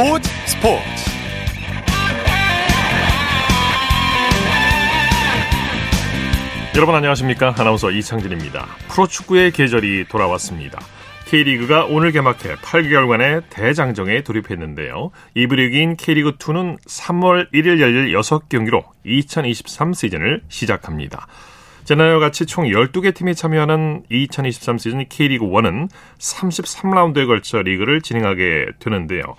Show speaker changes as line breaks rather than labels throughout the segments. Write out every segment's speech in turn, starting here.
스포츠 스포츠 여러분 안녕하십니까 아나운서 이창진입니다 프로축구의 계절이 돌아왔습니다 K리그가 오늘 개막해 8개월간의 대장정에 돌입했는데요. 이브리그인 K리그2는 3월 1일 열릴 6경기로 2023 시즌을 시작합니다. 지난해와 같이 총 12개 팀이 참여하는 2023 시즌 K리그1은 33라운드에 걸쳐 리그를 진행하게 되는데요.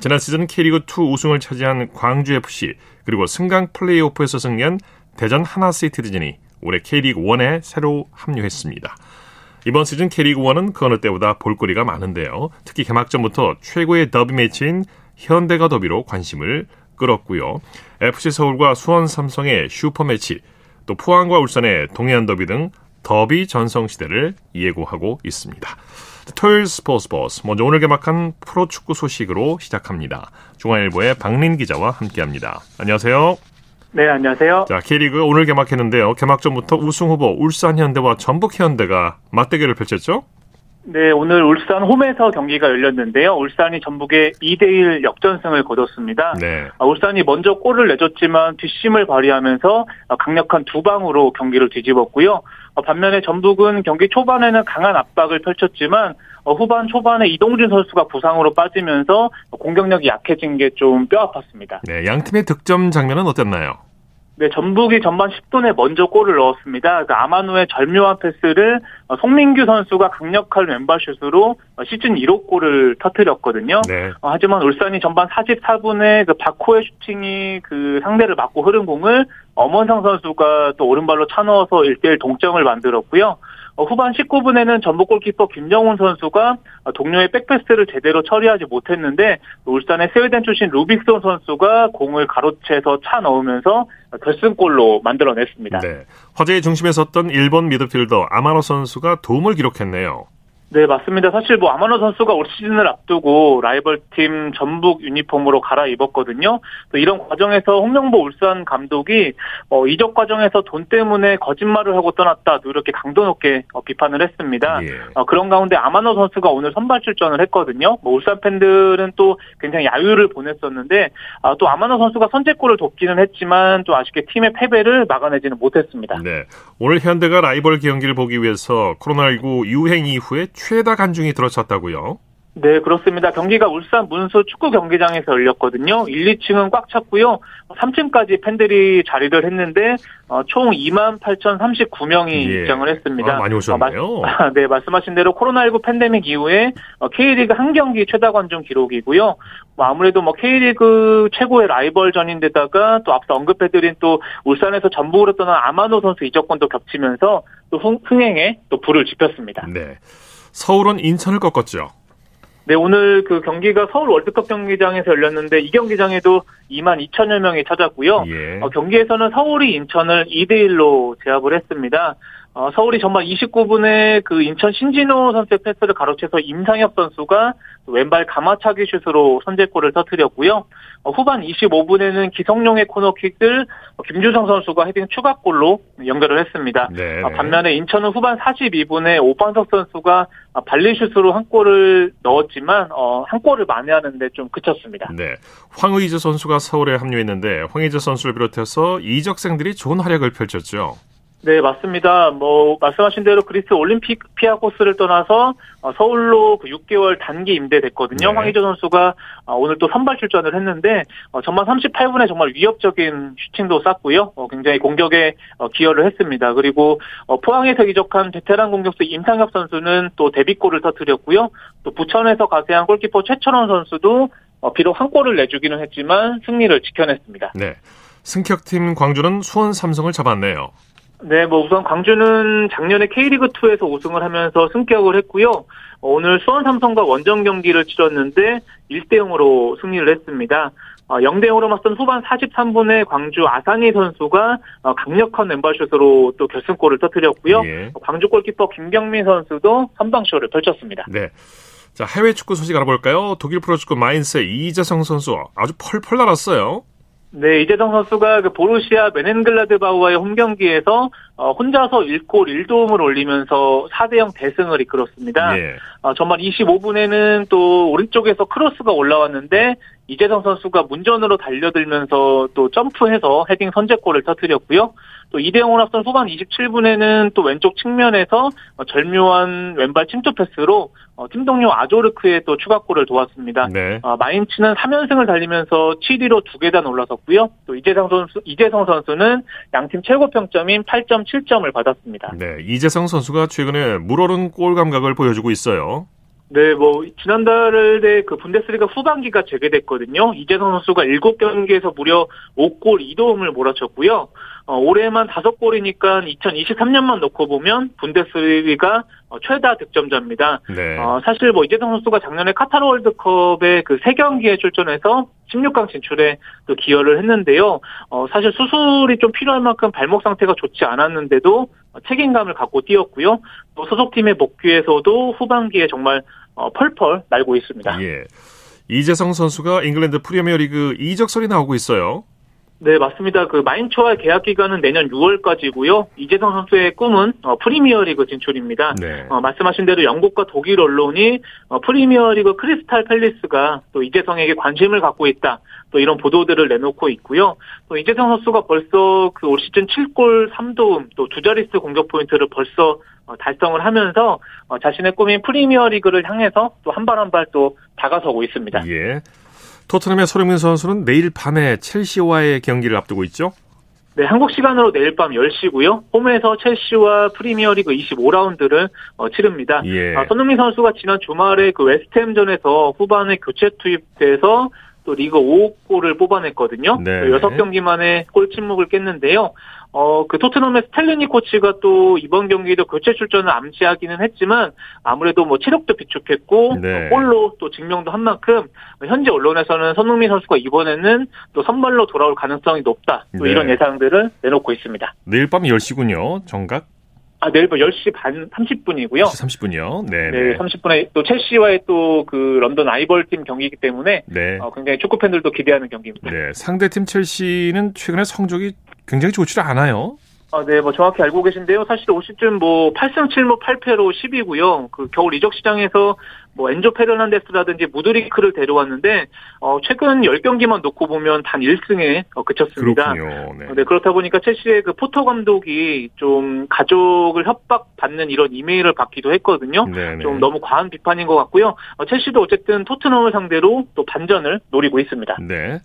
지난 시즌 K리그2 우승을 차지한 광주FC 그리고 승강 플레이오프에서 승리한 대전 하나시티즌이 올해 K리그1에 새로 합류했습니다. 이번 시즌 K리그1은 그 어느 때보다 볼거리가 많은데요. 특히 개막전부터 최고의 더비 매치인 현대가 더비로 관심을 끌었고요. FC 서울과 수원 삼성의 슈퍼 매치, 또 포항과 울산의 동해안 더비 등 더비 전성시대를 예고하고 있습니다. 토요일 스포츠 버스 먼저 오늘 개막한 프로축구 소식으로 시작합니다. 중앙일보의 박린 기자와 함께합니다. 안녕하세요.
네, 안녕하세요.
자, K리그 오늘 개막했는데요. 개막전부터 우승 후보 울산 현대와 전북 현대가 맞대결을 펼쳤죠?
네, 오늘 울산 홈에서 경기가 열렸는데요. 울산이 전북에 2대1 역전승을 거뒀습니다. 네. 아, 울산이 먼저 골을 내줬지만 뒷심을 발휘하면서 강력한 두 방으로 경기를 뒤집었고요. 어, 반면에 전북은 경기 초반에는 강한 압박을 펼쳤지만 어, 후반 초반에 이동준 선수가 부상으로 빠지면서 공격력이 약해진 게 좀 뼈아팠습니다.
네, 양 팀의 득점 장면은 어땠나요?
네, 전북이 전반 10분에 먼저 골을 넣었습니다. 그 아마누의 절묘한 패스를 어, 송민규 선수가 강력한 왼발 슛으로 어, 시즌 1호 골을 터뜨렸거든요. 네. 어, 하지만 울산이 전반 44분에 그 바코의 슈팅이 그 상대를 맞고 흐른 공을 엄원상 선수가 또 오른발로 차넣어서 1대1 동점을 만들었고요. 어, 후반 19분에는 전북 골키퍼 김정훈 선수가 동료의 백패스를 제대로 처리하지 못했는데 울산의 스웨덴 출신 루빅손 선수가 공을 가로채서 차 넣으면서 결승골로 만들어냈습니다. 네.
화제의 중심에 섰던 일본 미드필더 아마노 선수가 도움을 기록했네요.
네, 맞습니다. 사실 뭐 아마노 선수가 올 시즌을 앞두고 라이벌 팀 전북 유니폼으로 갈아입었거든요. 또 이런 과정에서 홍명보 울산 감독이 어, 이적 과정에서 돈 때문에 거짓말을 하고 떠났다. 또 이렇게 강도 높게 어, 비판을 했습니다. 예. 어, 그런 가운데 아마노 선수가 오늘 선발 출전을 했거든요. 뭐 울산 팬들은 또 굉장히 야유를 보냈었는데 아, 또 아마노 선수가 선제골을 돕기는 했지만 또 아쉽게 팀의 패배를 막아내지는 못했습니다.
네, 오늘 현대가 라이벌 경기를 보기 위해서 코로나19 유행 이후에 최다 간중이 들어섰다고요?
네, 그렇습니다. 경기가 울산 문수 축구 경기장에서 열렸거든요. 1, 2층은 꽉 찼고요. 3층까지 팬들이 자리를 했는데 어, 총 2만 8,039명이 예. 입장을 했습니다.
아, 많이 오셨네요.
어, 마, 네, 말씀하신 대로 코로나19 팬데믹 이후에 어, K리그 한 경기 최다 관중 기록이고요. 뭐 아무래도 뭐 K리그 최고의 라이벌전인데다가 또 앞서 언급해드린 또 울산에서 전북으로 떠난 아마노 선수 이적권도 겹치면서 또 흥, 흥행에 또 불을 지폈습니다.
네. 서울은 인천을 꺾었죠.
네, 오늘 그 경기가 서울 월드컵 경기장에서 열렸는데 이 경기장에도 2만 2천여 명이 찾았고요. 예. 어, 경기에서는 서울이 인천을 2대 1로 제압을 했습니다. 어, 서울이 전반 29분에 그 인천 신진호 선수의 패스를 가로채서 임상혁 선수가 왼발 가마차기 슛으로 선제골을 터뜨렸고요. 어, 후반 25분에는 기성용의 코너킥을 김주성 선수가 헤딩 추가골로 연결을 했습니다. 네, 어, 네. 반면에 인천은 후반 42분에 오반석 선수가 발리슛으로 한 골을 넣었지만 어, 한 골을 만회하는데 좀 그쳤습니다.
네, 황의즈 선수가 서울에 합류했는데 황의즈 선수를 비롯해서 이적생들이 좋은 활약을 펼쳤죠.
네, 맞습니다. 뭐 말씀하신 대로 그리스 올림픽 피아 코스를 떠나서 어, 서울로 그 6개월 단기 임대됐거든요. 네. 황희조 선수가 어, 오늘 또 선발 출전을 했는데 어, 전반 38분에 정말 위협적인 슈팅도 쐈고요. 굉장히 공격에 기여를 했습니다. 그리고 포항에서 이적한 베테랑 공격수 임상혁 선수는 또 데뷔골을 터뜨렸고요. 또 부천에서 가세한 골키퍼 최철원 선수도 비록 한 골을 내주기는 했지만 승리를 지켜냈습니다.
네. 승격팀 광주는 수원 삼성을 잡았네요.
네, 뭐 우선 광주는 작년에 K리그2에서 우승을 하면서 승격을 했고요. 오늘 수원 삼성과 원정 경기를 치렀는데 1대 0으로 승리를 했습니다. 0대 어, 0으로 맞선 후반 43분에 광주 아산이 선수가 어, 강력한 왼발슛으로 또 결승골을 터뜨렸고요. 예. 광주 골키퍼 김경민 선수도 선방쇼를 펼쳤습니다.
네. 자, 해외 축구 소식 알아볼까요? 독일 프로축구 마인스의 이재성 선수 아주 펄펄 날았어요.
네, 이재성 선수가 그 보루시아 메넨글라드바우와의 홈 경기에서 어, 혼자서 1골 1도움을 올리면서 4대0 대승을 이끌었습니다. 예. 어, 전반 25분에는 또 오른쪽에서 크로스가 올라왔는데 이재성 선수가 문전으로 달려들면서 또 점프해서 헤딩 선제골을 터뜨렸고요. 또 이대영을 앞선 후반 27분에는 또 왼쪽 측면에서 절묘한 왼발 침투 패스로 어, 팀 동료 아조르크의 또 추가골을 도왔습니다. 네. 어, 마인츠는 3연승을 달리면서 7위로 두 계단 올라섰고요. 또 이재성 선수 이재성 선수는 양팀 최고 평점인 8.7점을 받았습니다.
네, 이재성 선수가 최근에 물오른 골 감각을 보여주고 있어요.
네, 뭐 지난달에 그 분데스리가 후반기가 재개됐거든요. 이재성 선수가 7경기에서 무려 5골 2도움을 몰아쳤고요. 어, 올해만 5골이니까 2023년만 놓고 보면 분데스리가 어, 최다 득점자입니다. 네. 어, 사실 뭐 이재성 선수가 작년에 카타르 월드컵에 그세 경기에 출전해서 16강 진출에 또 기여를 했는데요. 어, 사실 수술이 좀 필요할 만큼 발목 상태가 좋지 않았는데도 책임감을 갖고 뛰었고요. 또 소속팀의 복귀에서도 후반기에 정말 어, 펄펄 날고 있습니다. 예.
이재성 선수가 잉글랜드 프리미어리그 이적설이 나오고 있어요.
네, 맞습니다. 그 마인츠와의 계약 기간은 내년 6월까지고요. 이재성 선수의 꿈은 어, 프리미어리그 진출입니다. 네. 어, 말씀하신 대로 영국과 독일 언론이 어, 프리미어리그 크리스탈 팰리스가 또 이재성에게 관심을 갖고 있다. 또 이런 보도들을 내놓고 있고요. 또 이재성 선수가 벌써 그 올 시즌 7골 3도움 또 두 자릿수 공격 포인트를 벌써 어, 달성을 하면서 어, 자신의 꿈인 프리미어리그를 향해서 또 한 발 한 발 또 다가서고 있습니다.
예. 토트넘의 손흥민 선수는 내일 밤에 첼시와의 경기를 앞두고 있죠?
네, 한국 시간으로 내일 밤 10시고요. 홈에서 첼시와 프리미어리그 25라운드를 어, 치릅니다. 예. 아, 손흥민 선수가 지난 주말에 그 웨스트햄전에서 후반에 교체 투입돼서 또 리그 5골을 뽑아냈거든요. 네. 6경기 만에 골 침묵을 깼는데요. 어, 그 토트넘의 스텔리니 코치가 또 이번 경기도 교체 출전을 암시하기는 했지만 아무래도 뭐 체력도 비축했고 네. 골로 또 증명도 한 만큼 현재 언론에서는 손흥민 선수가 이번에는 또 선발로 돌아올 가능성이 높다. 또 네. 이런 예상들을 내놓고 있습니다.
내일 밤 10시군요. 정각.
아, 내일 밤 10시 반 30분이고요.
10시 30분이요. 네.
네, 30분에 또 첼시와의 또 그 런던 라이벌팀 경기이기 때문에 네. 어, 굉장히 축구 팬들도 기대하는 경기입니다.
네, 상대팀 첼시는 최근에 성적이 굉장히 좋지 않아요.
아, 네, 뭐 정확히 알고 계신데요. 사실 올 시즌 뭐 8승 7무 8패로 10위고요. 그 겨울 이적 시장에서 뭐 엔조 페르난데스라든지 무드리크를 데려왔는데 어 최근 10경기만 놓고 보면 단 1승에 어, 그쳤습니다. 그렇군요. 네. 네. 그렇다 보니까 첼시의 그 포터 감독이 좀 가족을 협박받는 이런 이메일을 받기도 했거든요. 네네. 네. 좀 너무 과한 비판인 것 같고요. 어, 첼시도 어쨌든 토트넘을 상대로 또 반전을 노리고 있습니다.
네.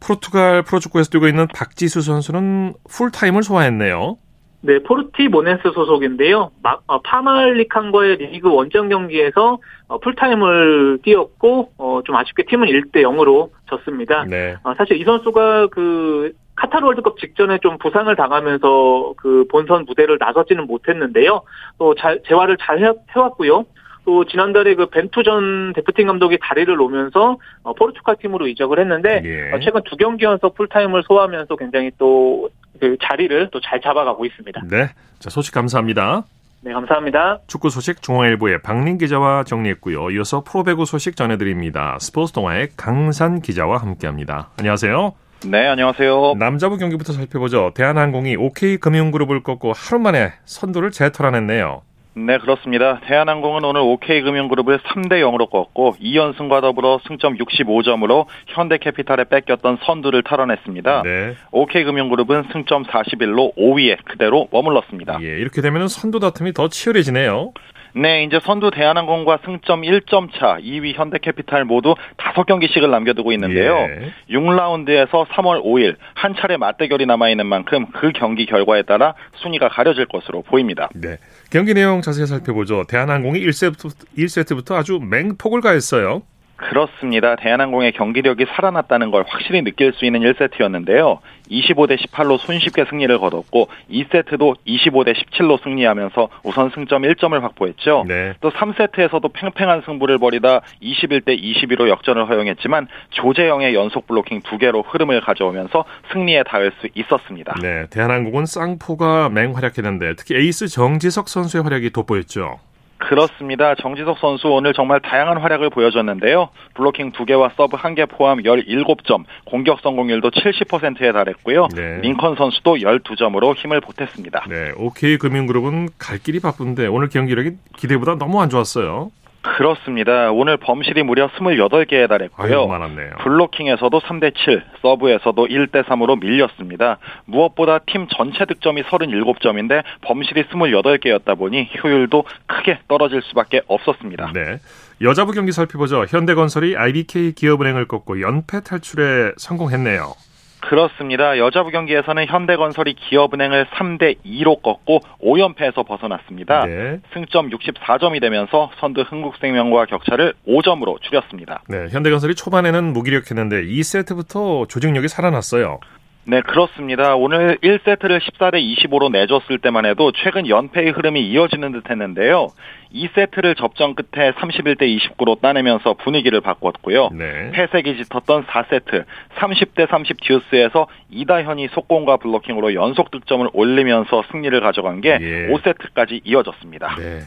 포르투갈 프로축구에서 뛰고 있는 박지수 선수는 풀타임을 소화했네요.
네, 포르티모네스 소속인데요. 마, 어, 파말리캉과의 리그 원정 경기에서 어, 풀타임을 뛰었고 어, 좀 아쉽게 팀은 1대 0으로 졌습니다. 네. 어, 사실 이 선수가 그 카타르 월드컵 직전에 좀 부상을 당하면서 그 본선 무대를 나서지는 못했는데요. 또 잘, 재활을 잘 해왔고요. 또 지난달에 그 벤투 전 대표팀 감독이 다리를 놓으면서 어, 포르투갈 팀으로 이적을 했는데 예. 어, 최근 두 경기 연속 풀타임을 소화하면서 굉장히 또 그 자리를 또 잘 잡아가고 있습니다.
네, 자 소식 감사합니다.
네, 감사합니다.
축구 소식 중앙일보의 박린 기자와 정리했고요. 이어서 프로배구 소식 전해드립니다. 스포츠 동아의 강산 기자와 함께합니다. 안녕하세요.
네, 안녕하세요.
남자부 경기부터 살펴보죠. 대한항공이 OK금융그룹을 꺾고 하루 만에 선두를 재탈환했네요.
네, 그렇습니다. 대한항공은 오늘 OK금융그룹을 3대 0으로 꺾고 2연승과 더불어 승점 65점으로 현대캐피탈에 뺏겼던 선두를 탈환했습니다. 네. OK금융그룹은 승점 41로 5위에 그대로 머물렀습니다.
예, 이렇게 되면 선두 다툼이 더 치열해지네요.
네, 이제 선두 대한항공과 승점 1점 차 2위 현대캐피탈 모두 5경기씩을 남겨두고 있는데요. 예. 6라운드에서 3월 5일 한 차례 맞대결이 남아있는 만큼 그 경기 결과에 따라 순위가 가려질 것으로 보입니다.
네. 경기 내용 자세히 살펴보죠. 대한항공이 1세트부터, 1세트부터 아주 맹폭을 가했어요.
그렇습니다. 대한항공의 경기력이 살아났다는 걸 확실히 느낄 수 있는 1세트였는데요. 25대 18로 손쉽게 승리를 거뒀고 2세트도 25대 17로 승리하면서 우선 승점 1점을 확보했죠. 네. 또 3세트에서도 팽팽한 승부를 벌이다 21대 22로 역전을 허용했지만 조재영의 연속 블로킹 2개로 흐름을 가져오면서 승리에 닿을 수 있었습니다.
네, 대한항공은 쌍포가 맹활약했는데 특히 에이스 정지석 선수의 활약이 돋보였죠.
그렇습니다. 정지석 선수 오늘 정말 다양한 활약을 보여줬는데요. 블로킹 2개와 서브 1개 포함 17점, 공격 성공률도 70%에 달했고요. 네. 링컨 선수도 12점으로 힘을 보탰습니다.
네, OK 금융그룹은 갈 길이 바쁜데 오늘 경기력이 기대보다 너무 안 좋았어요.
그렇습니다. 오늘 범실이 무려 28개에 달했고요.
아유, 많았네요.
블로킹에서도 3대 7, 서브에서도 1대 3으로 밀렸습니다. 무엇보다 팀 전체 득점이 37점인데 범실이 28개였다 보니 효율도 크게 떨어질 수밖에 없었습니다.
네. 여자부 경기 살펴보죠. 현대건설이 IBK 기업은행을 꺾고 연패 탈출에 성공했네요.
그렇습니다. 여자부 경기에서는 현대건설이 기업은행을 3대 2로 꺾고 5연패에서 벗어났습니다. 네. 승점 64점이 되면서 선두 흥국생명과 격차를 5점으로 줄였습니다.
네, 현대건설이 초반에는 무기력했는데 2세트부터 조직력이 살아났어요.
네, 그렇습니다. 오늘 1세트를 14대 25로 내줬을 때만 해도 최근 연패의 흐름이 이어지는 듯 했는데요. 2세트를 접전 끝에 31대 29로 따내면서 분위기를 바꿨고요. 네. 패색이 짙었던 4세트 30대 30 듀스에서 이다현이 속공과 블로킹으로 연속 득점을 올리면서 승리를 가져간 게 예. 5세트까지 이어졌습니다. 네.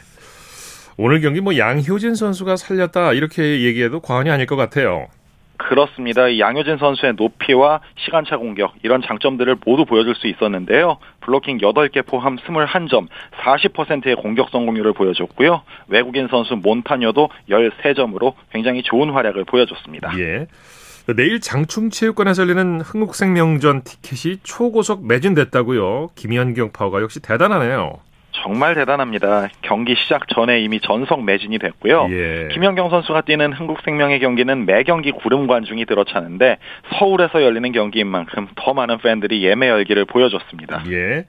오늘 경기 뭐 양효진 선수가 살렸다 이렇게 얘기해도 과언이 아닐 것 같아요.
그렇습니다. 양효진 선수의 높이와 시간차 공격 이런 장점들을 모두 보여줄 수 있었는데요. 블로킹 8개 포함 21점, 40%의 공격 성공률을 보여줬고요. 외국인 선수 몬타녀도 13점으로 굉장히 좋은 활약을 보여줬습니다.
예. 내일 장충체육관에서 열리는 흥국생명전 티켓이 초고속 매진됐다고요. 김현경 파워가 역시 대단하네요.
정말 대단합니다. 경기 시작 전에 이미 전석 매진이 됐고요. 예. 김연경 선수가 뛰는 흥국생명의 경기는 매 경기 구름 관중이 들어차는데 서울에서 열리는 경기인 만큼 더 많은 팬들이 예매 열기를 보여줬습니다.
예.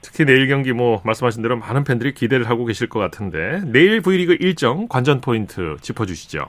특히 내일 경기 뭐 말씀하신 대로 많은 팬들이 기대를 하고 계실 것 같은데 내일 V리그 일정 관전 포인트 짚어주시죠.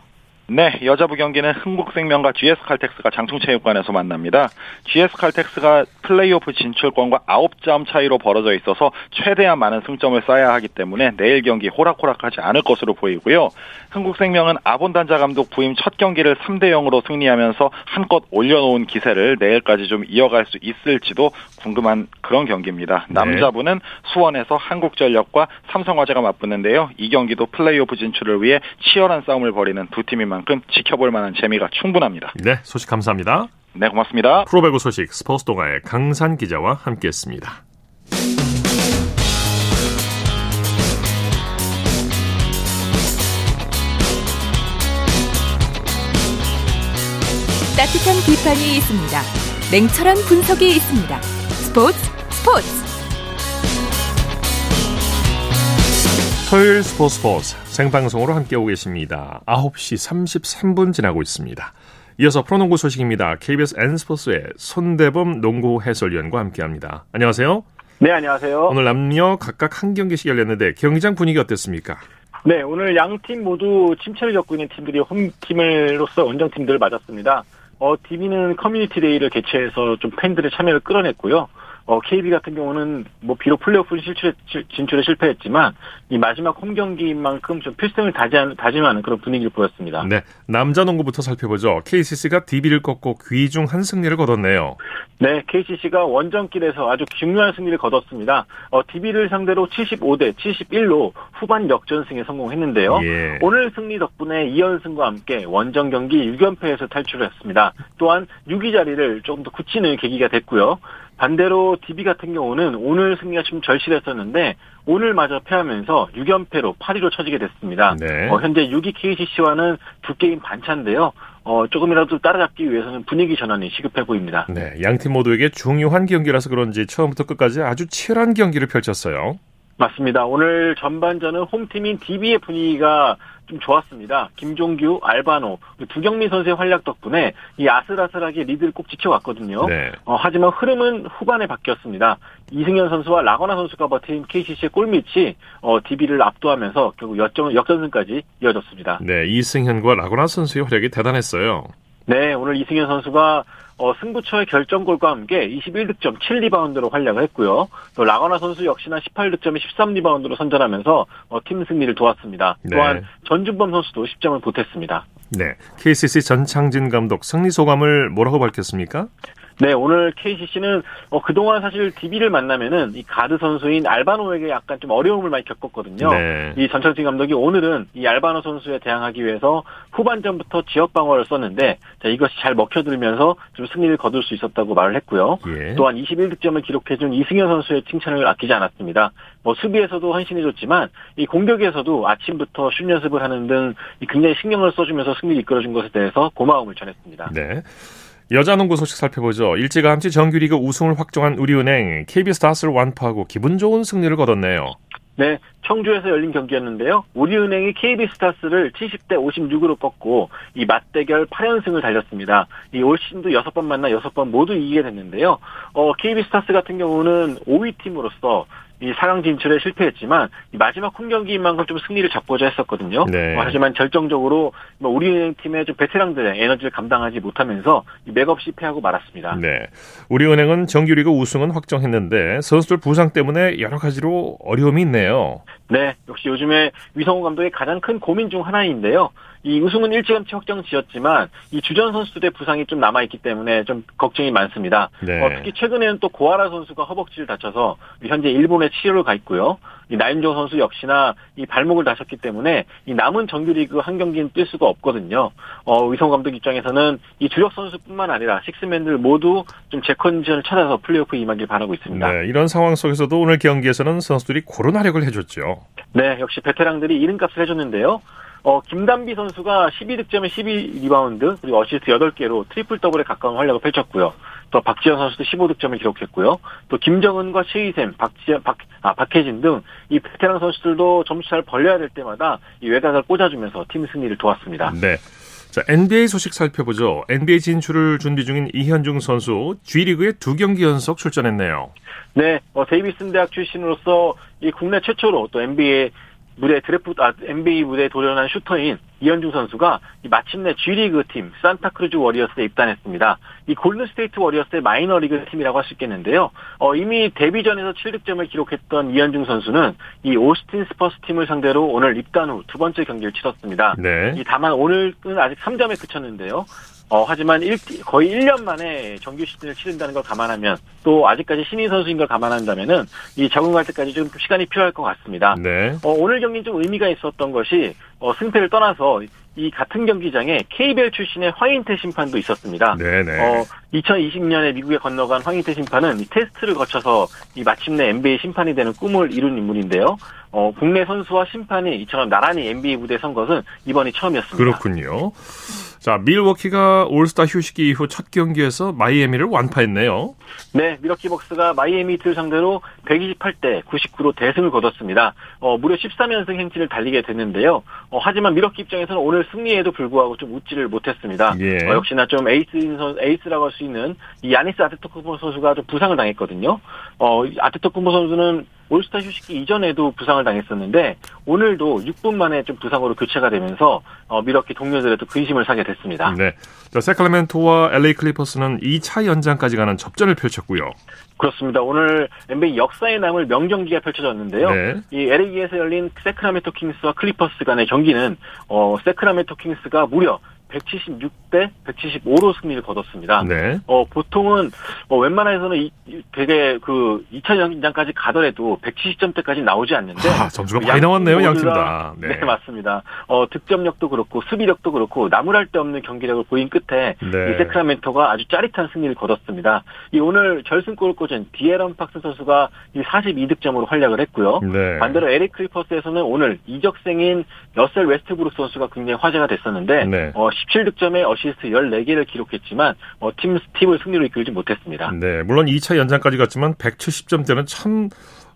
네, 여자부 경기는 흥국생명과 GS칼텍스가 장충체육관에서 만납니다. GS칼텍스가 플레이오프 진출권과 9점 차이로 벌어져 있어서 최대한 많은 승점을 쌓아야 하기 때문에 내일 경기 호락호락하지 않을 것으로 보이고요. 흥국생명은 아본단자 감독 부임 첫 경기를 3대 0으로 승리하면서 한껏 올려놓은 기세를 내일까지 좀 이어갈 수 있을지도 궁금한 그런 경기입니다. 네. 남자부는 수원에서 한국전력과 삼성화재가 맞붙는데요. 이 경기도 플레이오프 진출을 위해 치열한 싸움을 벌이는 두 팀인 만큼 지켜볼 만한 재미가 충분합니다.
네, 소식 감사합니다.
네, 고맙습니다.
프로배구 소식 스포츠 동아의 강산 기자와 함께했습니다.
따뜻한 비판이 있습니다. 냉철한 분석이 있습니다. 스포츠 스포츠
토요일 스포츠 스포츠 생방송으로 함께하고 계십니다. 9시 33분 지나고 있습니다. 이어서 프로농구 소식입니다. KBS N스포츠의 손대범 농구 해설위원과 함께합니다. 안녕하세요.
네, 안녕하세요.
오늘 남녀 각각 한 경기씩 열렸는데 경기장 분위기 어땠습니까?
네, 오늘 양 팀 모두 침체를 겪고 있는 팀들이 홈팀으로서 원정팀들을 맞았습니다. 어, DB는 커뮤니티 데이를 개최해서 좀 팬들의 참여를 끌어냈고요. 어, KB 같은 경우는 뭐 비록 플레이오프 진출에, 진출에 실패했지만 이 마지막 홈 경기인 만큼 좀 필승을 다짐하는, 다짐하는 그런 분위기를 보였습니다.
네, 남자 농구부터 살펴보죠. KCC가 DB를 꺾고 귀중한 승리를 거뒀네요.
네, KCC가 원정길에서 아주 중요한 승리를 거뒀습니다. 어, DB를 상대로 75대 71로 후반 역전승에 성공했는데요. 예. 오늘 승리 덕분에 2연승과 함께 원정 경기 6연패에서 탈출을 했습니다. 또한 6위 자리를 조금 더 굳히는 계기가 됐고요. 반대로 DB 같은 경우는 오늘 승리가 좀 절실했었는데 오늘마저 패하면서 6연패로 8위로 처지게 됐습니다. 네. 어, 현재 6위 KCC와는 두 게임 반차인데요. 어, 조금이라도 따라잡기 위해서는 분위기 전환이 시급해 보입니다.
네, 양팀 모두에게 중요한 경기라서 그런지 처음부터 끝까지 아주 치열한 경기를 펼쳤어요.
맞습니다. 오늘 전반전은 홈팀인 DB의 분위기가 좀 좋았습니다. 김종규, 알바노, 두경민 선수의 활약 덕분에 이 아슬아슬하게 리드를 꼭 지켜왔거든요. 네. 어, 하지만 흐름은 후반에 바뀌었습니다. 이승현 선수와 라거나 선수가 버틴 KCC의 골밑이 어, DB를 압도하면서 결국 역전, 역전승까지 이어졌습니다.
네, 이승현과 라거나 선수의 활약이 대단했어요.
네, 오늘 이승현 선수가 어, 승부처의 결정골과 함께 21득점 7리바운드로 활약을 했고요. 또 라거나 선수 역시나 18득점에 13리바운드로 선전하면서 어, 팀 승리를 도왔습니다. 네. 또한 전준범 선수도 10점을 보탰습니다.
네, KCC 전창진 감독 승리 소감을 뭐라고 밝혔습니까?
네, 오늘 KCC는 어, 그동안 사실 DB를 만나면은 이 가드 선수인 알바노에게 약간 좀 어려움을 많이 겪었거든요. 네. 이 전철진 감독이 오늘은 이 알바노 선수에 대항하기 위해서 후반전부터 지역 방어를 썼는데 자, 이것이 잘 먹혀들면서 좀 승리를 거둘 수 있었다고 말을 했고요. 예. 또한 21득점을 기록해준 이승현 선수의 칭찬을 아끼지 않았습니다. 뭐 수비에서도 헌신해줬지만 이 공격에서도 아침부터 슛 연습을 하는 등 굉장히 신경을 써주면서 승리를 이끌어준 것에 대해서 고마움을 전했습니다.
네. 여자농구 소식 살펴보죠. 일찌감치 정규리그 우승을 확정한 우리은행 KB스타스를 완파하고 기분 좋은 승리를 거뒀네요.
네, 청주에서 열린 경기였는데요. 우리은행이 KB스타스를 70대 56으로 꺾고 이 맞대결 8연승을 달렸습니다. 이 올 시즌도 6번 만나 6번 모두 이기게 됐는데요. 어, KB스타스 같은 경우는 5위 팀으로서 이 4강 진출에 실패했지만 마지막 홈 경기인 만큼 좀 승리를 잡고자 했었거든요. 네. 어, 하지만 결정적으로 뭐 우리은행 팀의 좀 베테랑들의 에너지를 감당하지 못하면서 맥없이 패하고 말았습니다.
네. 우리은행은 정규리그 우승은 확정했는데 선수들 부상 때문에 여러 가지로 어려움이 있네요.
네. 역시 요즘에 위성호 감독의 가장 큰 고민 중 하나인데요. 이 우승은 일찌감치 확정 지었지만 이 주전 선수들의 부상이 좀 남아 있기 때문에 좀 걱정이 많습니다. 네. 어, 특히 최근에는 또 고아라 선수가 허벅지를 다쳐서 현재 일본에 치료를 가 있고요. 이 나윤정 선수 역시나 이 발목을 다쳤기 때문에 이 남은 정규리그 한 경기는 뛸 수가 없거든요. 어, 위성우 감독 입장에서는 이 주력 선수뿐만 아니라 식스맨들 모두 좀 제 컨디션을 찾아서 플레이오프 임하길 바라고 있습니다.
네, 이런 상황 속에서도 오늘 경기에서는 선수들이 고른 활약을 해줬죠.
네, 역시 베테랑들이 이름값을 해줬는데요. 어, 김단비 선수가 12득점에 12리바운드, 그리고 어시스트 8개로 트리플 더블에 가까운 활약을 펼쳤고요. 또 박지현 선수도 15득점을 기록했고요. 또 김정은과 최이샘, 박지현, 박, 아, 박혜진 등 이 베테랑 선수들도 점수차를 벌려야 될 때마다 이 외곽을 꽂아주면서 팀 승리를 도왔습니다.
네. 자, NBA 소식 살펴보죠. NBA 진출을 준비 중인 이현중 선수 G리그에 두 경기 연속 출전했네요.
네, 어, 데이비슨 대학 출신으로서 이 국내 최초로 또 NBA 무대 드래프트 아, NBA 무대에 도전한 슈터인 이현중 선수가 마침내 G리그 팀 산타크루즈 워리어스에 입단했습니다. 이 골든스테이트 워리어스의 마이너리그 팀이라고 할 수 있겠는데요. 어, 이미 데뷔전에서 7득점을 기록했던 이현중 선수는 이 오스틴 스퍼스 팀을 상대로 오늘 입단 후 두 번째 경기를 치렀습니다. 네. 이 다만 오늘은 아직 3점에 그쳤는데요. 어, 하지만 일, 거의 1년 만에 정규 시즌을 치른다는 걸 감안하면 또 아직까지 신인 선수인 걸 감안한다면은 이 적응할 때까지 좀 시간이 필요할 것 같습니다. 네. 어, 오늘 경기는 좀 의미가 있었던 것이 어, 승패를 떠나서 이 같은 경기장에 KBL 출신의 황인태 심판도 있었습니다. 네네. 어, 2020년에 미국에 건너간 황인태 심판은 이 테스트를 거쳐서 이 마침내 NBA 심판이 되는 꿈을 이룬 인물인데요. 어, 국내 선수와 심판이 이처럼 나란히 NBA 무대에 선 것은 이번이 처음이었습니다.
그렇군요. 자, 밀워키가 올스타 휴식기 이후 첫 경기에서 마이애미를 완파했네요.
네, 밀워키 벅스가 마이애미 히트 상대로 128대 99로 대승을 거뒀습니다. 어, 무려 13연승 행진을 달리게 됐는데요. 어, 하지만 밀워키 입장에서는 오늘 승리에도 불구하고 좀 웃지를 못했습니다. 예. 어, 역시나 좀 에이스 에이스라고 할 수 있는 이 야니스 아데토쿤보 선수가 좀 부상을 당했거든요. 어, 아데토쿤보 선수는 올스타 휴식기 이전에도 부상을 당했었는데 오늘도 6분 만에 좀 부상으로 교체가 되면서 어, 밀워키 동료들에도 근심을 사게 됐습니다.
네. 자, 새크라멘토와 LA 클리퍼스는 2차 연장까지 가는 접전을 펼쳤고요.
그렇습니다. 오늘 NBA 역사에 남을 명경기가 펼쳐졌는데요. 네. 이 LA에서 열린 새크라멘토 킹스와 클리퍼스 간의 경기는 어, 새크라멘토 킹스가 무려 176대 175로 승리를 거뒀습니다. 네. 어, 보통은 어, 웬만해서는 이, 되게 그 2차 연장까지 가더라도 170점대까지 나오지 않는데
아, 점수가 많이 나왔네요, 양팀 다.
네. 네. 맞습니다. 어, 득점력도 그렇고 수비력도 그렇고 나무랄 데 없는 경기력을 보인 끝에 네. 이 새크라멘토가 아주 짜릿한 승리를 거뒀습니다. 이 오늘 결승골을 꽂은 디애런 팍스 선수가 이 42득점으로 활약을 했고요. 네. 반대로 LA 클리퍼스에서는 오늘 이적생인 러셀 웨스트브룩 선수가 굉장히 화제가 됐었는데 네. 어, 17득점에 어시스트 14개를 기록했지만 어, 팀 팀을 승리로 이끌지 못했습니다.
네, 물론 2차 연장까지 갔지만 170점대는 참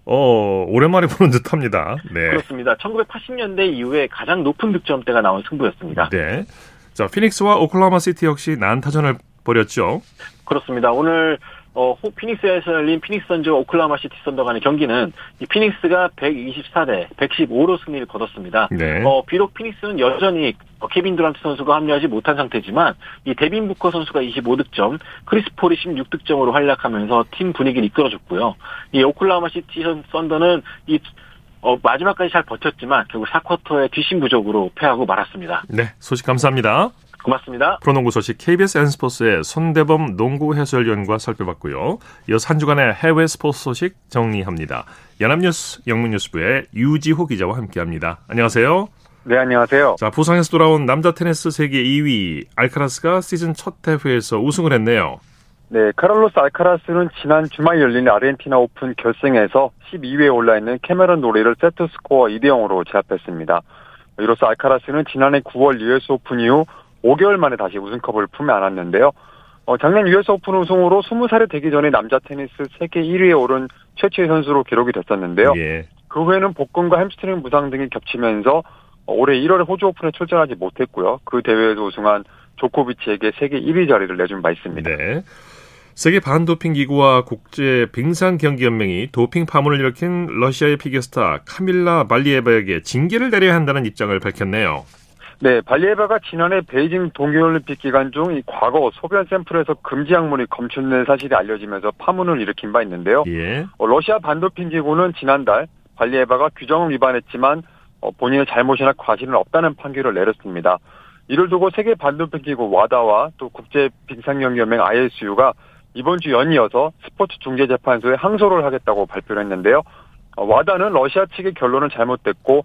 어, 오랜만에 보는 듯 합니다.
네. 그렇습니다. 1980년대 이후에 가장 높은 득점대가 나온 승부였습니다.
네. 자, 피닉스와 오클라호마 시티 역시 난타전을 벌였죠.
그렇습니다. 오늘 어, 피닉스에서 열린 피닉스 선즈 오클라호마 시티 선더 간의 경기는 이 피닉스가 124대 115로 승리를 거뒀습니다. 네. 어, 비록 피닉스는 여전히 어, 케빈 듀란트 선수가 합류하지 못한 상태지만 이 데빈 부커 선수가 25득점, 크리스 폴이 16득점으로 활약하면서 팀 분위기를 이끌어줬고요. 이 오클라호마 시티 선더는 이 어, 마지막까지 잘 버텼지만 결국 4쿼터의 뒷심 부족으로 패하고 말았습니다.
네, 소식 감사합니다.
고맙습니다.
프로농구 소식 KBS N스포츠의 손대범 농구 해설위원과 살펴봤고요. 이어서 한 주간의 해외 스포츠 소식 정리합니다. 연합뉴스 영문뉴스부의 유지호 기자와 함께합니다. 안녕하세요.
네, 안녕하세요.
자, 부상에서 돌아온 남자 테니스 세계 2위 알카라스가 시즌 첫 대회에서 우승을 했네요.
네, 카를로스 알카라스는 지난 주말 열린 아르헨티나 오픈 결승에서 12위에 올라있는 캐메론 노리를 세트 스코어 2대 0으로 제압했습니다. 이로써 알카라스는 지난해 9월 US 오픈 이후 5개월 만에 다시 우승컵을 품에 안았는데요. 어, 작년 US 오픈 우승으로 20살이 되기 전에 남자 테니스 세계 1위에 오른 최초의 선수로 기록이 됐었는데요. 예. 그 후에는 복근과 햄스트링 부상 등이 겹치면서 올해 1월에 호주 오픈에 출전하지 못했고요. 그 대회에서 우승한 조코비치에게 세계 1위 자리를 내준 바 있습니다. 네.
세계 반도핑 기구와 국제 빙상 경기 연맹이 도핑 파문을 일으킨 러시아의 피겨스타 카밀라 발리에바에게 징계를 내려야 한다는 입장을 밝혔네요.
네, 발리에바가 지난해 베이징 동계올림픽 기간 중 이 과거 소변 샘플에서 금지 약물이 검출된 사실이 알려지면서 파문을 일으킨 바 있는데요. 예. 어, 러시아 반도핑 기구는 지난달 발리에바가 규정을 위반했지만 어, 본인의 잘못이나 과실은 없다는 판결을 내렸습니다. 이를 두고 세계 반도핑 기구 와다와 또 국제 빙상경기연맹 ISU가 이번 주 연이어서 스포츠 중재 재판소에 항소를 하겠다고 발표를 했는데요. 어, 와다는 러시아 측의 결론은 잘못됐고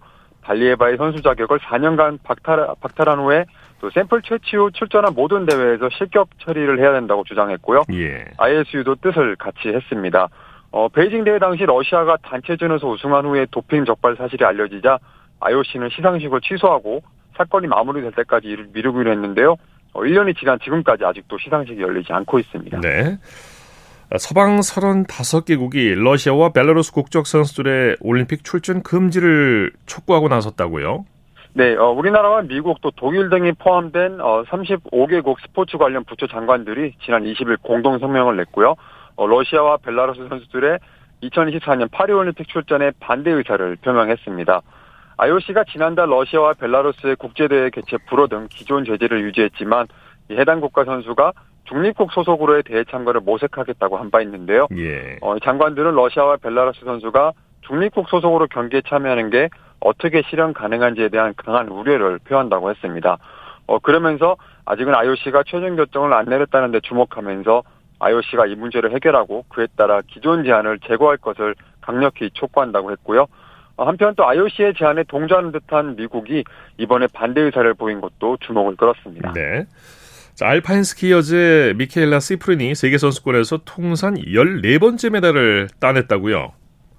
발리에바의 선수 자격을 4년간 박탈, 박탈한 후에 또 샘플 채취 후 출전한 모든 대회에서 실격 처리를 해야 된다고 주장했고요. 예. ISU도 뜻을 같이 했습니다. 어, 베이징 대회 당시 러시아가 단체전에서 우승한 후에 도핑 적발 사실이 알려지자 IOC는 시상식을 취소하고 사건이 마무리될 때까지 미루기로 했는데요. 1년이 어, 지난 지금까지 아직도 시상식이 열리지 않고 있습니다. 네.
서방 35개국이 러시아와 벨라루스 국적 선수들의 올림픽 출전 금지를 촉구하고 나섰다고요?
네, 어, 우리나라와 미국 또 독일 등이 포함된 어, 35개국 스포츠 관련 부처 장관들이 지난 20일 공동 성명을 냈고요. 어, 러시아와 벨라루스 선수들의 2024년 파리올림픽 출전에 반대 의사를 표명했습니다. IOC가 지난달 러시아와 벨라루스의 국제대회 개최 불허 등 기존 제재를 유지했지만 해당 국가 선수가 중립국 소속으로의 대회 참가를 모색하겠다고 한 바 있는데요. 예. 어, 장관들은 러시아와 벨라루스 선수가 중립국 소속으로 경기에 참여하는 게 어떻게 실현 가능한지에 대한 강한 우려를 표한다고 했습니다. 어, 그러면서 아직은 IOC가 최종 결정을 안 내렸다는 데 주목하면서 IOC가 이 문제를 해결하고 그에 따라 기존 제한을 제거할 것을 강력히 촉구한다고 했고요. 어, 한편 또 IOC의 제안에 동조하는 듯한 미국이 이번에 반대 의사를 보인 것도 주목을 끌었습니다. 네.
자, 알파인 스키 여제 미케일라 시프린이 세계 선수권에서 통산 14번째 메달을 따냈다고요?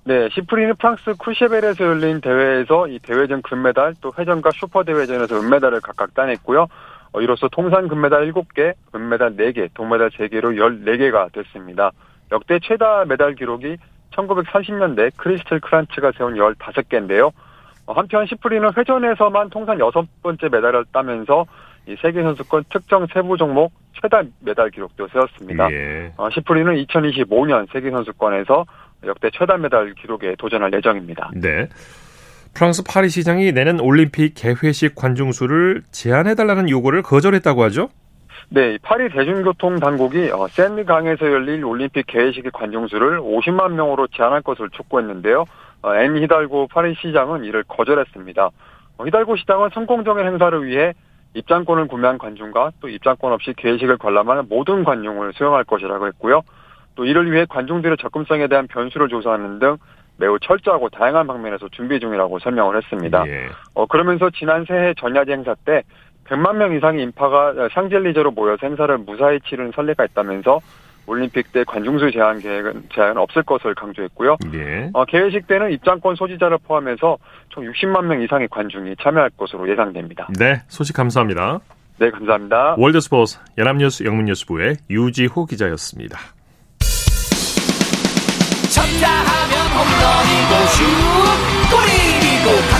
네, 시프린은 프랑스 쿠셰벨에서 열린 대회에서 이 대회전 금메달 또 회전과 슈퍼 대회전에서 은메달을 각각 따냈고요. 어, 이로써 통산 금메달 7개, 은메달 4개, 동메달 3개로 14개가 됐습니다. 역대 최다 메달 기록이 1930년대 크리스틀 크란츠가 세운 15개인데요. 어, 한편 시프린은 회전에서만 통산 6번째 메달을 따면서 이 세계 선수권 특정 세부 종목 최다 메달 기록도 세웠습니다. 예. 어, 시프린은 2025년 세계 선수권에서 역대 최다 메달 기록에 도전할 예정입니다. 네.
프랑스 파리 시장이 내년 올림픽 개회식 관중 수를 제한해 달라는 요구를 거절했다고 하죠?
네, 파리 대중교통 당국이 어, 센 강에서 열릴 올림픽 개회식의 관중 수를 50만 명으로 제한할 것을 촉구했는데요. 어, 앤 히달고 파리 시장은 이를 거절했습니다. 어, 히달고 시장은 성공적인 행사를 위해 입장권을 구매한 관중과 또 입장권 없이 개회식을 관람하는 모든 관중을 수용할 것이라고 했고요. 또 이를 위해 관중들의 접근성에 대한 변수를 조사하는 등 매우 철저하고 다양한 방면에서 준비 중이라고 설명을 했습니다. 예. 어, 그러면서 지난 새해 전야제 행사 때 100만 명 이상의 인파가 샹젤리제로 모여서 행사를 무사히 치른 선례가 있다면서 올림픽 때 관중수 제한 계획은 제한은 없을 것을 강조했고요. 네. 어, 개회식 때는 입장권 소지자를 포함해서 총 60만 명 이상의 관중이 참여할 것으로 예상됩니다.
네, 소식 감사합니다.
네, 감사합니다.
월드스포츠 연합뉴스 영문뉴스부의 유지호 기자였습니다. 쳤다 하면 홈런이고 슛 골이고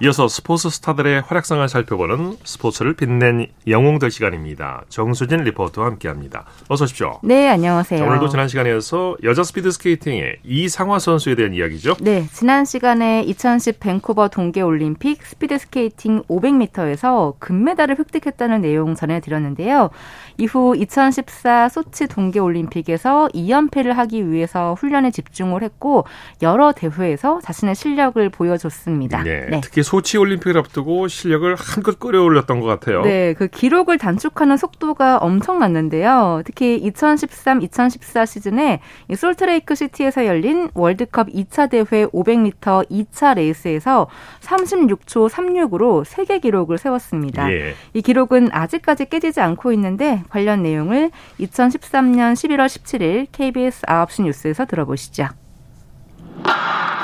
이어서 스포츠 스타들의 활약상을 살펴보는 스포츠를 빛낸 영웅들 시간입니다. 정수진 리포터와 함께합니다. 어서 오십시오.
네, 안녕하세요.
오늘도 지난 시간에서 여자 스피드 스케이팅의 이상화 선수에 대한 이야기죠?
네, 지난 시간에 2010 밴쿠버 동계올림픽 스피드 스케이팅 500m에서 금메달을 획득했다는 내용 전해드렸는데요. 이후 2014 소치 동계올림픽에서 2연패를 하기 위해서 훈련에 집중을 했고 여러 대회에서 자신의 실력을 보여줬습니다.
네, 네. 특히 소치 올림픽을 앞두고 실력을 한껏 끌어올렸던 것 같아요.
네, 그 기록을 단축하는 속도가 엄청났는데요. 특히 2013, 2014 시즌에 이 솔트레이크 시티에서 열린 월드컵 2차 대회 500m 2차 레이스에서 36초 36으로 세계 기록을 세웠습니다. 예. 이 기록은 아직까지 깨지지 않고 있는데 관련 내용을 2013년 11월 17일 KBS 9시 뉴스에서 들어보시죠.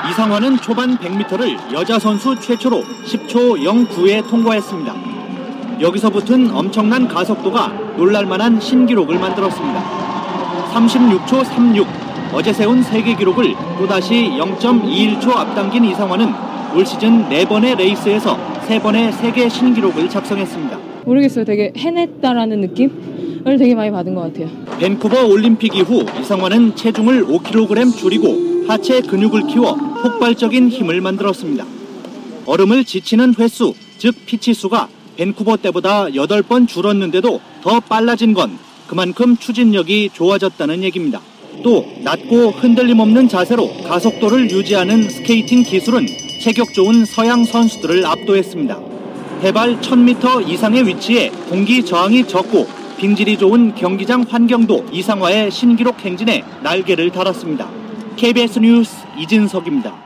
이상화는 초반 100m를 여자 선수 최초로 10초 09에 통과했습니다. 여기서 붙은 엄청난 가속도가 놀랄만한 신기록을 만들었습니다. 36초 36 어제 세운 세계 기록을 또다시 0.21초 앞당긴 이상화는 올 시즌 4번의 레이스에서 3번의 세계 신기록을 작성했습니다.
모르겠어요. 되게 해냈다라는 느낌을 되게 많이 받은 것 같아요.
밴쿠버 올림픽 이후 이상화는 체중을 5kg 줄이고 하체 근육을 키워 폭발적인 힘을 만들었습니다. 얼음을 지치는 횟수, 즉 피치수가 밴쿠버 때보다 8번 줄었는데도 더 빨라진 건 그만큼 추진력이 좋아졌다는 얘기입니다. 또 낮고 흔들림 없는 자세로 가속도를 유지하는 스케이팅 기술은 체격 좋은 서양 선수들을 압도했습니다. 해발 1000m 이상의 위치에 공기 저항이 적고 빙질이 좋은 경기장 환경도 이상화의 신기록 행진에 날개를 달았습니다. KBS 뉴스 이진석입니다.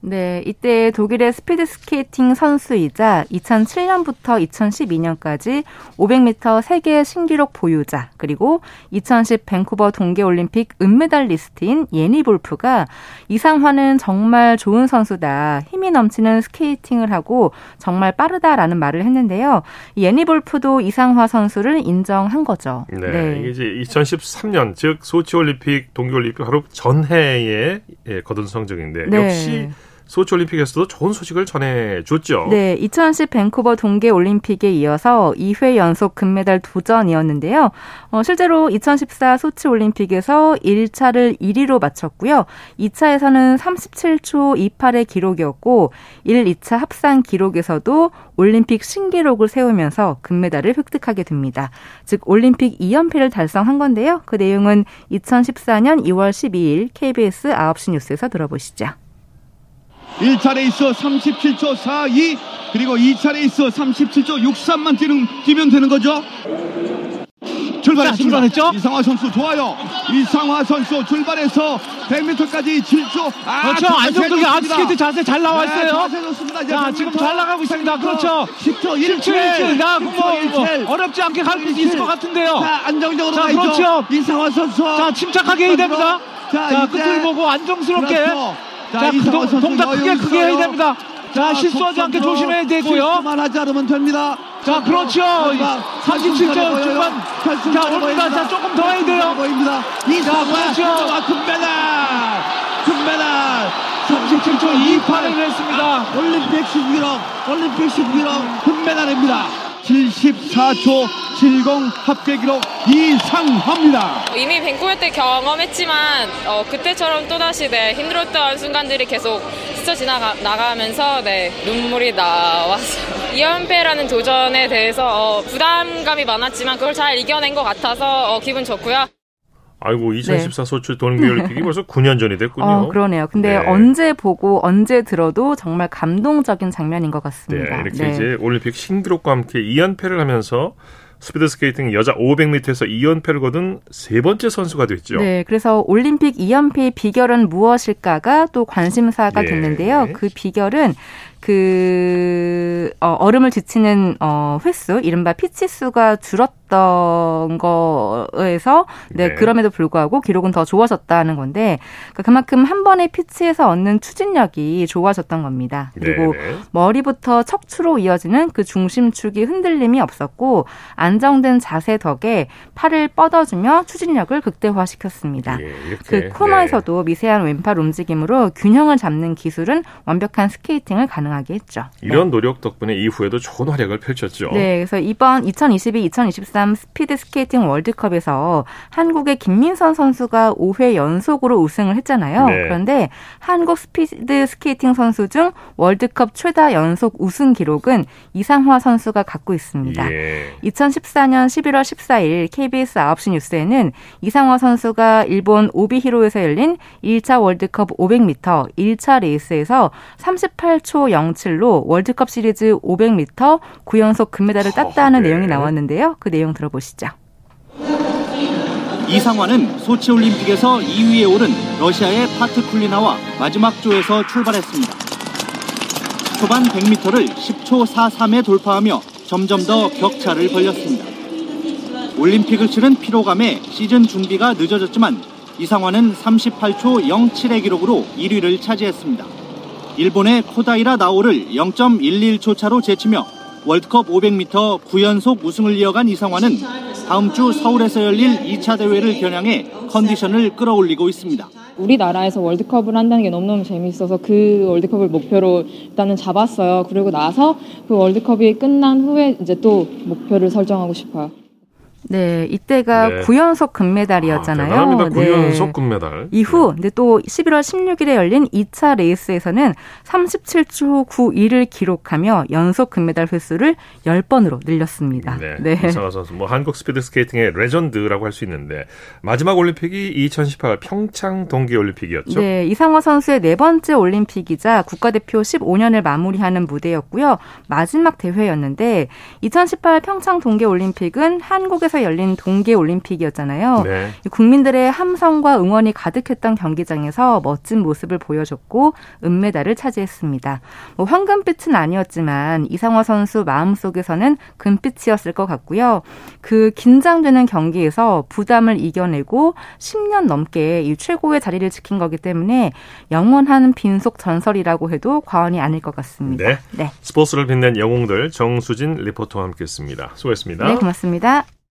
네, 이때 독일의 스피드 스케이팅 선수이자 2007년부터 2012년까지 500m 세계 신기록 보유자, 그리고 2010 밴쿠버 동계 올림픽 은메달리스트인 예니 볼프가 이상화는 정말 좋은 선수다. 힘이 넘치는 스케이팅을 하고 정말 빠르다라는 말을 했는데요. 예니 볼프도 이상화 선수를 인정한 거죠.
네. 네. 이게 이제 2013년, 즉 소치 올림픽 동계 올림픽 바로 전해에 예, 거둔 성적인데 네. 역시 소치올림픽에서도 좋은 소식을 전해줬죠.
네, 2010 밴쿠버 동계올림픽에 이어서 2회 연속 금메달 도전이었는데요. 어, 실제로 2014 소치올림픽에서 1차를 1위로 마쳤고요. 2차에서는 37초 28의 기록이었고 1, 2차 합산 기록에서도 올림픽 신기록을 세우면서 금메달을 획득하게 됩니다. 즉 올림픽 2연패를 달성한 건데요. 그 내용은 2014년 2월 12일 KBS 9시 뉴스에서 들어보시죠.
1차 레이스 37초 42 그리고 2차 레이스 37초 63만 뛰는, 뛰면 되는 거죠. 출발했습니다. 출발했죠? 이상화 선수 좋아요. 이상화 선수 출발해서 100m까지 7초.
아, 그렇죠. 안정적인 아스케이트 자세 잘 나와 네, 있어요. 네,
좋습니다.
자, 지금 잘 나가고 있습니다. 그렇죠.
10초 1초
1초. 야, 뭐, 뭐 어렵지 않게 갈 수 있을 것 같은데요.
자, 안정적으로 자, 그렇죠. 이상화 선수.
자, 침착하게 해야 됩니다. 자, 자 끝을 보고 안정스럽게. 그렇죠. 자, 자그 동, 동작 크게 크게 해야 됩니다. 자, 실수하지 않게 조심해야 되고요.
실수만 하지 않으면 됩니다.
자, 그렇죠. 37점 중반. 자, 옵니다. 자, 조금 더 해야 돼요.
보입니다. 자, 그렇죠. 금메달! 금메달! 37초 28을 했습니다. 올림픽 신기록, 올림픽 신기록 금메달입니다. 74초 70 합계 기록 이상합니다.
이미 밴쿠버 때 경험했지만 어, 그때처럼 또다시 네, 힘들었던 순간들이 계속 스쳐 지나가 나가면서 네, 눈물이 나왔어요. 2연패라는 도전에 대해서 어, 부담감이 많았지만 그걸 잘 이겨낸 것 같아서 어, 기분 좋고요.
아이고 2014 네. 소치 동계 올림픽이 벌써 9년 전이 됐군요.
어, 그러네요. 근데 네. 언제 보고 언제 들어도 정말 감동적인 장면인 것 같습니다.
네, 이렇게 네. 이제 올림픽 신기록과 함께 2연패를 하면서 스피드 스케이팅 여자 500m에서 2연패를 거둔 세 번째 선수가 됐죠.
네, 그래서 올림픽 2연패의 비결은 무엇일까가 또 관심사가 예. 됐는데요. 그 비결은 그 어, 얼음을 지치는 어, 횟수, 이른바 피치 수가 줄었 던 거에서 네, 네. 그럼에도 불구하고 기록은 더 좋아졌다는 건데 그러니까 그만큼 한 번의 피치에서 얻는 추진력이 좋아졌던 겁니다. 그리고 네, 네. 머리부터 척추로 이어지는 그 중심축이 흔들림이 없었고 안정된 자세 덕에 팔을 뻗어주며 추진력을 극대화시켰습니다. 예, 그 코너에서도 네. 미세한 왼팔 움직임으로 균형을 잡는 기술은 완벽한 스케이팅을. 구사하게 했죠.
이런 네. 노력 덕분에 이후에도 좋은 활약을 펼쳤죠.
네, 그래서 이번 2022-2023 스피드 스케이팅 월드컵에서 한국의 김민선 선수가 5회 연속으로 우승을 했잖아요. 네. 그런데 한국 스피드 스케이팅 선수 중 월드컵 최다 연속 우승 기록은 이상화 선수가 갖고 있습니다. 예. 2014년 11월 14일 KBS 9시 뉴스에는 이상화 선수가 일본 오비히로에서 열린 1차 월드컵 500m 1차 레이스에서 38초 07로 월드컵 시리즈 500m 9연속 금메달을 땄다는 어, 네. 내용이 나왔는데요. 그 내용 들어보시죠.
이상화는 소치 올림픽에서 2위에 오른 러시아의 파트쿨리나와 마지막 조에서 출발했습니다. 초반 100m를 10초 43에 돌파하며 점점 더 격차를 벌렸습니다. 올림픽을 치른 피로감에 시즌 준비가 늦어졌지만 이상화는 38초 07의 기록으로 1위를 차지했습니다. 일본의 코다이라 나오를 0.11초 차로 제치며 월드컵 500m 9연속 우승을 이어간 이상화는 다음 주 서울에서 열릴 2차 대회를 겨냥해 컨디션을 끌어올리고 있습니다.
우리나라에서 월드컵을 한다는 게 너무너무 재미있어서 그 월드컵을 목표로 일단은 잡았어요. 그리고 나서 그 월드컵이 끝난 후에 이제 또 목표를 설정하고 싶어요.
네, 이때가 네. 9연속 금메달이었잖아요. 아,
대단합니다. 9연속 네. 금메달.
이후 네. 또 11월 16일에 열린 2차 레이스에서는 37초 91을 기록하며 연속 금메달 횟수를 10번으로 늘렸습니다.
네. 네. 이상화 선수 뭐 한국 스피드 스케이팅의 레전드라고 할 수 있는데 마지막 올림픽이 2018 평창 동계 올림픽이었죠.
네, 이상화 선수의 네 번째 올림픽이자 국가대표 15년을 마무리하는 무대였고요. 마지막 대회였는데 2018 평창 동계 올림픽은 한국에서 한국에서 열린 동계 올림픽이었잖아요. 네. 국민들의 함성과 응원이 가득했던 경기장에서 멋진 모습을 보여줬고 은메달을 차지했습니다. 뭐 황금빛은 아니었지만 이상화 선수 마음속에서는 금빛이었을 것 같고요. 그 긴장되는 경기에서 부담을 이겨내고 10년 넘게 이 최고의 자리를 지킨 거기 때문에 영원한 빈속 전설이라고 해도 과언이 아닐 것 같습니다. 네.
네. 스포츠를 빛낸 영웅들 정수진 리포터와 함께했습니다. 수고했습니다.
네, 고맙습니다.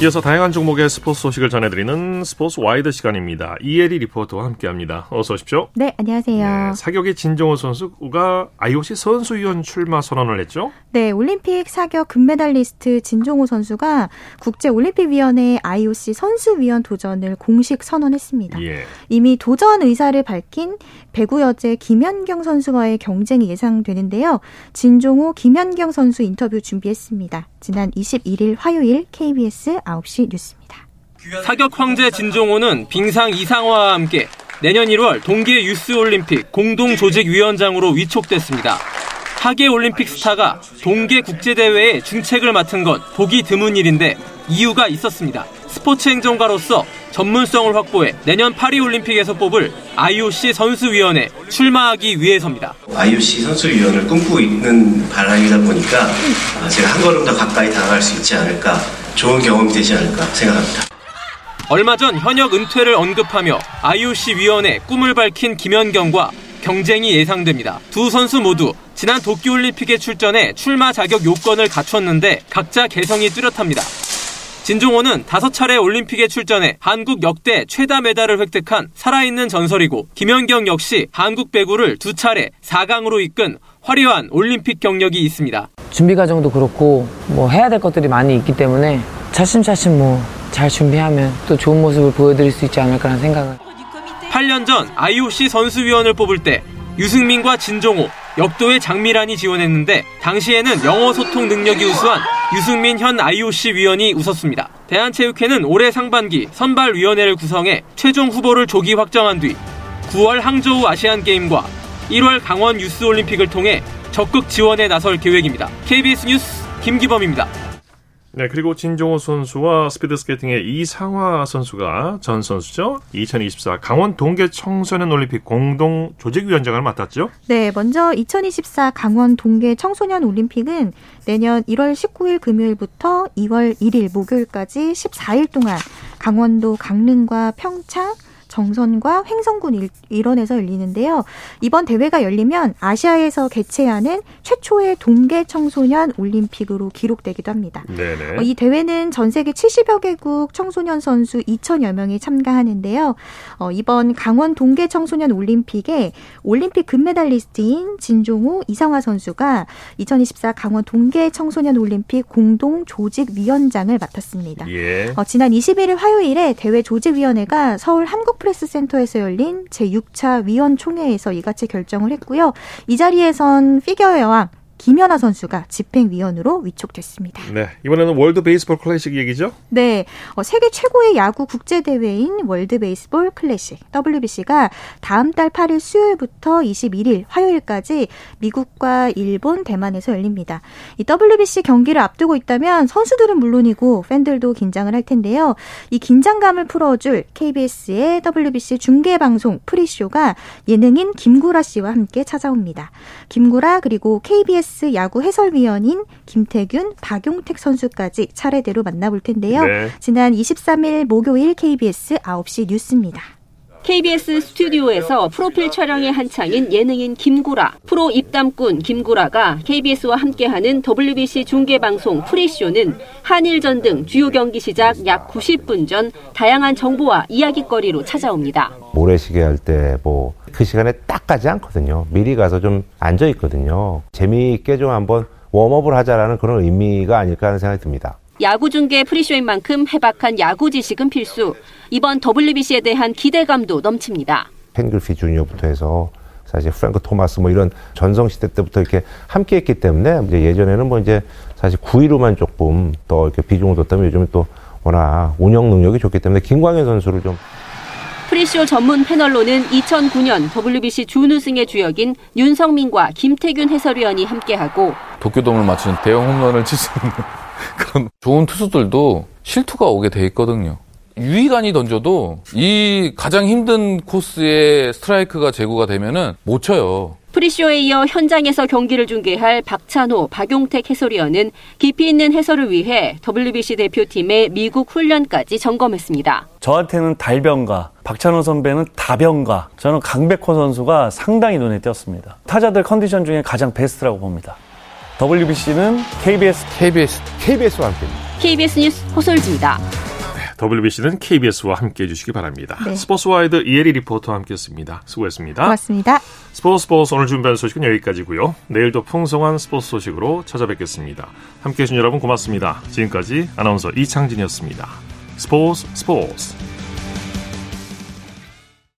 이어서 다양한 종목의 스포츠 소식을 전해드리는 스포츠 와이드 시간입니다. 이혜리 리포터와 함께합니다. 어서 오십시오.
네, 안녕하세요.
네, 사격의 진종오 선수가 IOC 선수위원 출마 선언을 했죠?
네, 올림픽 사격 금메달리스트 진종오 선수가 국제올림픽위원회 IOC 선수위원 도전을 공식 선언했습니다. 예. 이미 도전 의사를 밝힌 배구 여제 김연경 선수와의 경쟁이 예상되는데요. 진종호, 김연경 선수 인터뷰 준비했습니다. 지난 21일 화요일 KBS 9시 뉴스입니다.
사격 황제 진종호는 빙상 이상화와 함께 내년 1월 동계 유스 올림픽 공동 조직 위원장으로 위촉됐습니다. 하계 올림픽 스타가 동계 국제 대회의 중책을 맡은 건 보기 드문 일인데 이유가 있었습니다. 스포츠 행정가로서 전문성을 확보해 내년 파리올림픽에서 뽑을 IOC 선수위원회 출마하기 위해서입니다.
IOC 선수위원을 꿈꾸고 있는 바람이다 보니까 제가 한 걸음 더 가까이 다가갈 수 있지 않을까 좋은 경험이 되지 않을까 생각합니다.
얼마 전 현역 은퇴를 언급하며 IOC 위원회 꿈을 밝힌 김연경과 경쟁이 예상됩니다. 두 선수 모두 지난 도쿄올림픽에 출전해 출마 자격 요건을 갖췄는데 각자 개성이 뚜렷합니다. 진종호는 다섯 차례 올림픽에 출전해 한국 역대 최다 메달을 획득한 살아있는 전설이고 김연경 역시 한국 배구를 두 차례 4강으로 이끈 화려한 올림픽 경력이 있습니다.
준비 과정도 그렇고 뭐 해야 될 것들이 많이 있기 때문에 차츰차츰 뭐 잘 준비하면 또 좋은 모습을 보여드릴 수 있지 않을까라는 생각을.
8년 전 IOC 선수위원을 뽑을 때 유승민과 진종호, 역도의 장미란이 지원했는데 당시에는 영어 소통 능력이 우수한 유승민 현 IOC 위원이 웃었습니다. 대한체육회는 올해 상반기 선발위원회를 구성해 최종 후보를 조기 확정한 뒤 9월 항저우 아시안게임과 1월 강원 유스올림픽을 통해 적극 지원에 나설 계획입니다. KBS 뉴스 김기범입니다.
네, 그리고 진종호 선수와 스피드스케이팅의 이상화 선수가 전 선수죠. 2024 강원 동계 청소년 올림픽 공동 조직위원장을 맡았죠.
네, 먼저 2024 강원 동계 청소년 올림픽은 내년 1월 19일 금요일부터 2월 1일 목요일까지 14일 동안 강원도 강릉과 평창, 정선과 횡성군 일원에서 열리는데요. 이번 대회가 열리면 아시아에서 개최하는 최초의 동계 청소년 올림픽으로 기록되기도 합니다. 네네. 어, 이 대회는 전 세계 70여 개국 청소년 선수 2천여 명이 참가하는데요. 어, 이번 강원 동계 청소년 올림픽에 올림픽 금메달리스트인 진종오, 이상화 선수가 2024 강원 동계 청소년 올림픽 공동 조직위원장을 맡았습니다. 예. 어, 지난 21일 화요일에 대회 조직위원회가 서울 한국 프레스 센터에서 열린 제6차 위원총회에서 이같이 결정을 했고요. 이 자리에선 피겨 여왕 김연아 선수가 집행위원으로 위촉됐습니다.
네, 이번에는 월드 베이스볼 클래식 얘기죠?
네, 어, 세계 최고의 야구 국제 대회인 월드 베이스볼 클래식 WBC가 다음 달 8일 수요일부터 21일 화요일까지 미국과 일본, 대만에서 열립니다. 이 WBC 경기를 앞두고 있다면 선수들은 물론이고 팬들도 긴장을 할 텐데요. 이 긴장감을 풀어줄 KBS의 WBC 중계 방송 프리쇼가 예능인 김구라 씨와 함께 찾아옵니다. 김구라 그리고 KBS KBS 야구 해설위원인 김태균, 박용택 선수까지 차례대로 만나볼 텐데요. 네. 지난 23일 목요일 KBS 9시 뉴스입니다.
KBS 스튜디오에서 프로필 촬영에 한창인 예능인 김구라, 프로 입담꾼 김구라가 KBS와 함께하는 WBC 중계방송 pre-show는 한일전 등 주요 경기 시작 약 90분 전 다양한 정보와 이야기거리로 찾아옵니다.
모래시계 할 때 뭐 그 시간에 딱 가지 않거든요. 미리 가서 좀 앉아 있거든요. 재미있게 좀 한번 warm-up을 하자라는 그런 의미가 아닐까 하는 생각이 듭니다.
야구 중계 pre-show인 만큼 해박한 야구 지식은 필수. 이번 WBC에 대한 기대감도 넘칩니다.
켄 그리피 주니어부터 해서 사실 프랭크 토마스 뭐 이런 전성 시대 때부터 이렇게 함께 했기 때문에 이제 예전에는 뭐 이제 사실 구위로만 조금 더 이렇게 비중을 뒀다면 요즘은 또 워낙 운영 능력이 좋기 때문에 김광현 선수를 좀
pre-show 전문 패널로는 2009년 WBC 준우승의 주역인 윤석민과 김태균 해설위원이 함께하고
도쿄돔을 맞추는 대형 홈런을 칠 수 있는 그런 좋은 투수들도 실투가 오게 돼 있거든요. 유희관이 던져도 이 가장 힘든 코스에 스트라이크가 제구가 되면은 못 쳐요.
프리쇼에 이어 현장에서 경기를 중계할 박찬호, 박용택 해설위원은 깊이 있는 해설을 위해 WBC 대표팀의 미국 훈련까지 점검했습니다.
저한테는 달변가, 박찬호 선배는 다변가, 저는 강백호 선수가 상당히 눈에 띄었습니다. 타자들 컨디션 중에 가장 베스트라고 봅니다. WBC는 KBS,
KBS, KBS와 함께.
KBS 뉴스 호솔지입니다.
WBC는 KBS와 함께 해주시기 바랍니다. 네. 스포츠와이드 이혜리 리포터와 함께했습니다. 수고했습니다.
고맙습니다.
스포츠 스포츠 오늘 준비한 소식은 여기까지고요. 내일도 풍성한 스포츠 소식으로 찾아뵙겠습니다. 함께해 주신 여러분 고맙습니다. 지금까지 아나운서 이창진이었습니다. 스포츠 스포츠